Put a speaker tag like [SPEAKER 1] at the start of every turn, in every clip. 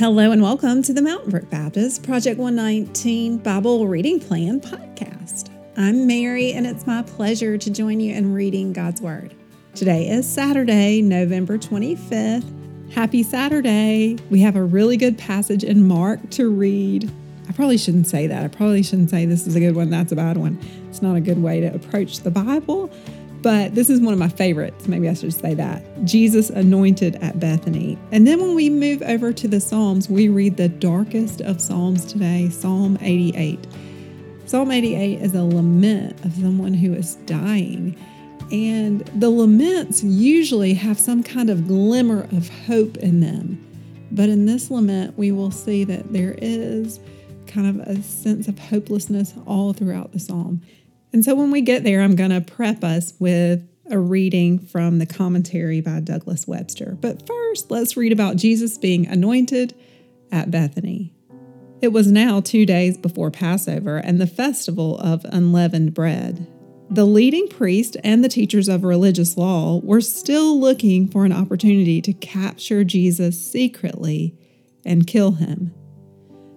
[SPEAKER 1] Hello and welcome to the Mountain Brook Baptist Project 119 Bible Reading Plan podcast. I'm Mary and it's my pleasure to join you in reading God's Word. Today is Saturday, November 25th. Happy Saturday. We have a really good passage in Mark to read. I probably shouldn't say that. I probably shouldn't say this is a good one, that's a bad one. It's not a good way to approach the Bible but this is one of my favorites. Maybe I should say that. Jesus anointed at Bethany. And then when we move over to the Psalms, we read the darkest of Psalms today, Psalm 88. Psalm 88 is a lament of someone who is dying. And the laments usually have some kind of glimmer of hope in them. But in this lament, we will see that there is kind of a sense of hopelessness all throughout the psalm. And so when we get there, I'm going to prep us with a reading from the commentary by Douglas Webster. But first, let's read about Jesus being anointed at Bethany. It was now two days before Passover and the festival of unleavened bread. The leading priest and the teachers of religious law were still looking for an opportunity to capture Jesus secretly and kill him.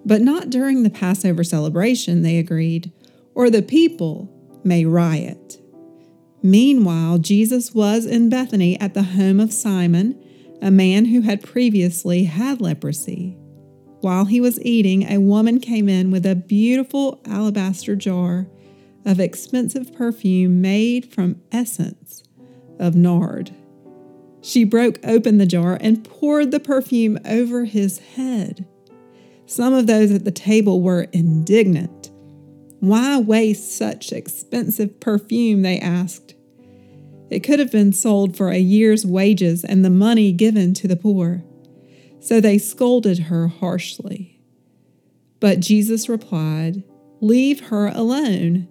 [SPEAKER 1] But not during the Passover celebration, they agreed, or the people may riot. Meanwhile, Jesus was in Bethany at the home of Simon, a man who had previously had leprosy. While he was eating, a woman came in with a beautiful alabaster jar of expensive perfume made from essence of nard. She broke open the jar and poured the perfume over his head. Some of those at the table were indignant. Why waste such expensive perfume? They asked. It could have been sold for a year's wages and the money given to the poor. So they scolded her harshly. But Jesus replied, Leave her alone.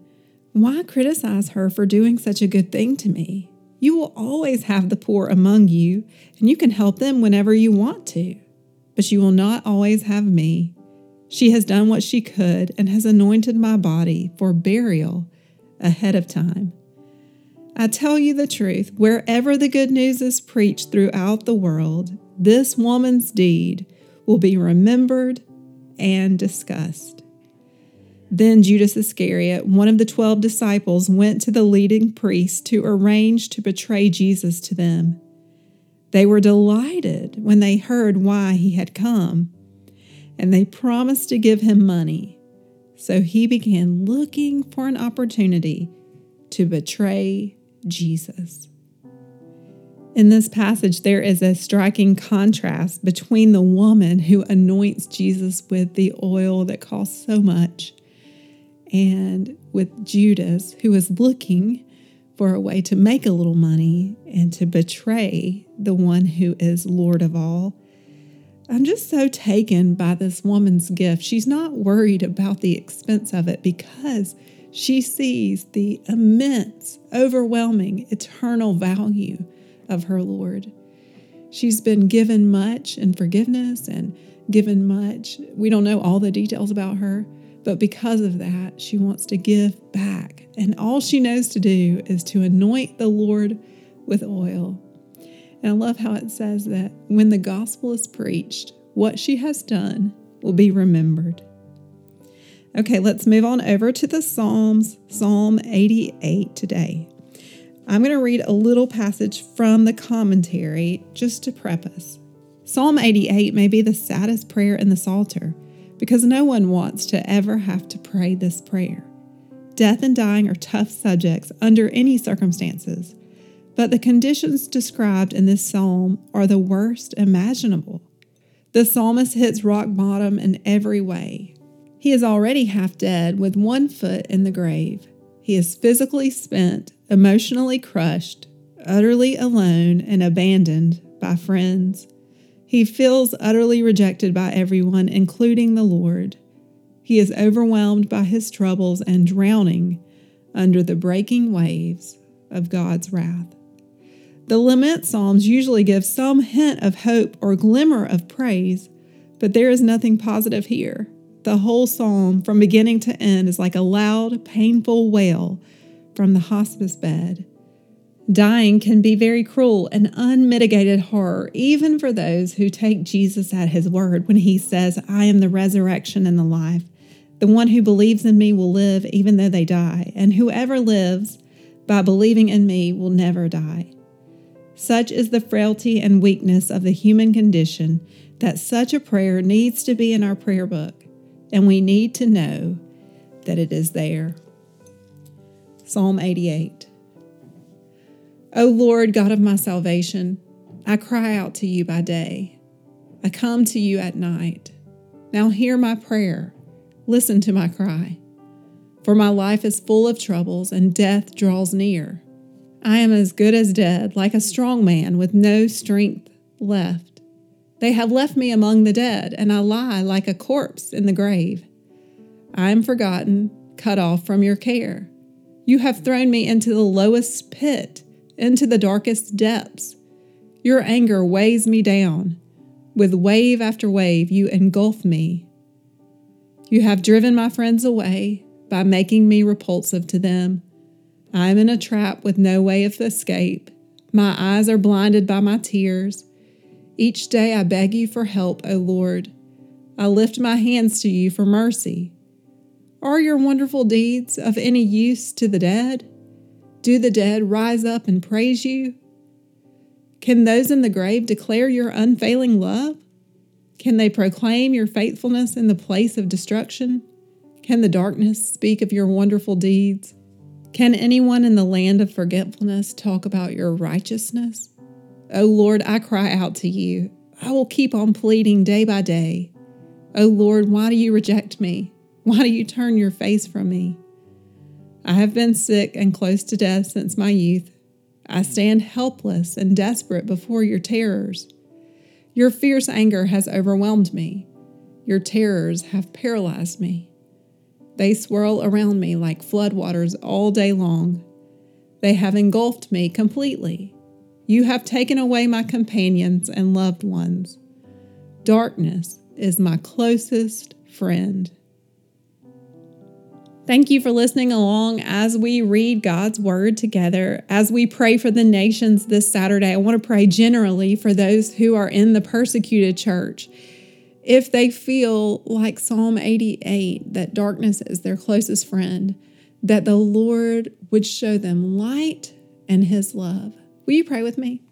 [SPEAKER 1] Why criticize her for doing such a good thing to me? You will always have the poor among you, and you can help them whenever you want to. But you will not always have me. She has done what she could and has anointed my body for burial ahead of time. I tell you the truth, wherever the good news is preached throughout the world, this woman's deed will be remembered and discussed. Then Judas Iscariot, one of the twelve disciples, went to the leading priests to arrange to betray Jesus to them. They were delighted when they heard why he had come and they promised to give him money. So he began looking for an opportunity to betray Jesus. In this passage, there is a striking contrast between the woman who anoints Jesus with the oil that costs so much and with Judas, who is looking for a way to make a little money and to betray the one who is Lord of all I'm just so taken by this woman's gift. She's not worried about the expense of it because she sees the immense, overwhelming, eternal value of her Lord. She's been given much in forgiveness and given much. We don't know all the details about her, but because of that, she wants to give back. And all she knows to do is to anoint the Lord with oil and I love how it says that when the gospel is preached, what she has done will be remembered. Okay, let's move on over to the Psalms, Psalm 88 today. I'm going to read a little passage from the commentary just to us. Psalm 88 may be the saddest prayer in the Psalter because no one wants to ever have to pray this prayer. Death and dying are tough subjects under any circumstances, but the conditions described in this psalm are the worst imaginable. The psalmist hits rock bottom in every way. He is already half dead with one foot in the grave. He is physically spent, emotionally crushed, utterly alone and abandoned by friends. He feels utterly rejected by everyone, including the Lord. He is overwhelmed by his troubles and drowning under the breaking waves of God's wrath. The lament psalms usually give some hint of hope or glimmer of praise, but there is nothing positive here. The whole psalm, from beginning to end, is like a loud, painful wail from the hospice bed. Dying can be very cruel and unmitigated horror, even for those who take Jesus at his word when he says, I am the resurrection and the life. The one who believes in me will live even though they die, and whoever lives by believing in me will never die. Such is the frailty and weakness of the human condition that such a prayer needs to be in our prayer book, and we need to know that it is there. Psalm 88 O Lord, God of my salvation, I cry out to you by day. I come to you at night. Now hear my prayer. Listen to my cry. For my life is full of troubles, and death draws near. I am as good as dead, like a strong man with no strength left. They have left me among the dead, and I lie like a corpse in the grave. I am forgotten, cut off from your care. You have thrown me into the lowest pit into the darkest depths. Your anger weighs me down. With wave after wave, you engulf me. You have driven my friends away by making me repulsive to them. I am in a trap with no way of escape. My eyes are blinded by my tears. Each day I beg you for help, O Lord. I lift my hands to you for mercy. Are your wonderful deeds of any use to the dead? Do the dead rise up and praise you? Can those in the grave declare your unfailing love? Can they proclaim your faithfulness in the place of destruction? Can the darkness speak of your wonderful deeds? Can anyone in the land of forgetfulness talk about your righteousness? O oh Lord, I cry out to you. I will keep on pleading day by day. O oh Lord, why do you reject me? Why do you turn your face from me? I have been sick and close to death since my youth. I stand helpless and desperate before your terrors. Your fierce anger has overwhelmed me. Your terrors have paralyzed me. They swirl around me like floodwaters all day long. They have engulfed me completely. You have taken away my companions and loved ones. Darkness is my closest friend. Thank you for listening along as we read God's Word together. As we pray for the nations this Saturday, I want to pray generally for those who are in the persecuted church. If they feel like Psalm 88, that darkness is their closest friend, that the Lord would show them light and His love. Will you pray with me?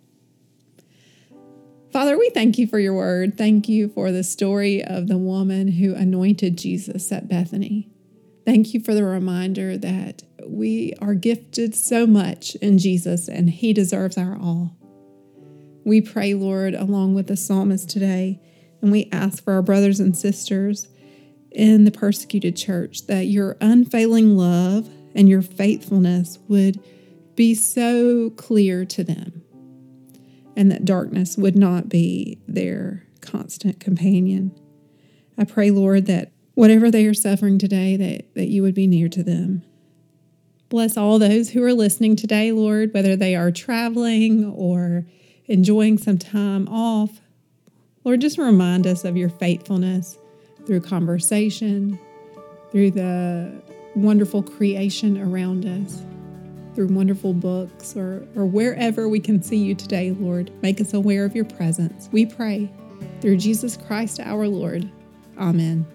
[SPEAKER 1] Father, we thank you for your word. Thank you for the story of the woman who anointed Jesus at Bethany. Thank you for the reminder that we are gifted so much in Jesus and He deserves our all. We pray, Lord, along with the psalmist today, and we ask for our brothers and sisters in the persecuted church that your unfailing love and your faithfulness would be so clear to them, and that darkness would not be their constant companion. I pray, Lord, that whatever they are suffering today, that, that you would be near to them. Bless all those who are listening today, Lord, whether they are traveling or enjoying some time off. Lord, just remind us of your faithfulness through conversation, through the wonderful creation around us, through wonderful books, or, or wherever we can see you today, Lord. Make us aware of your presence. We pray through Jesus Christ our Lord. Amen.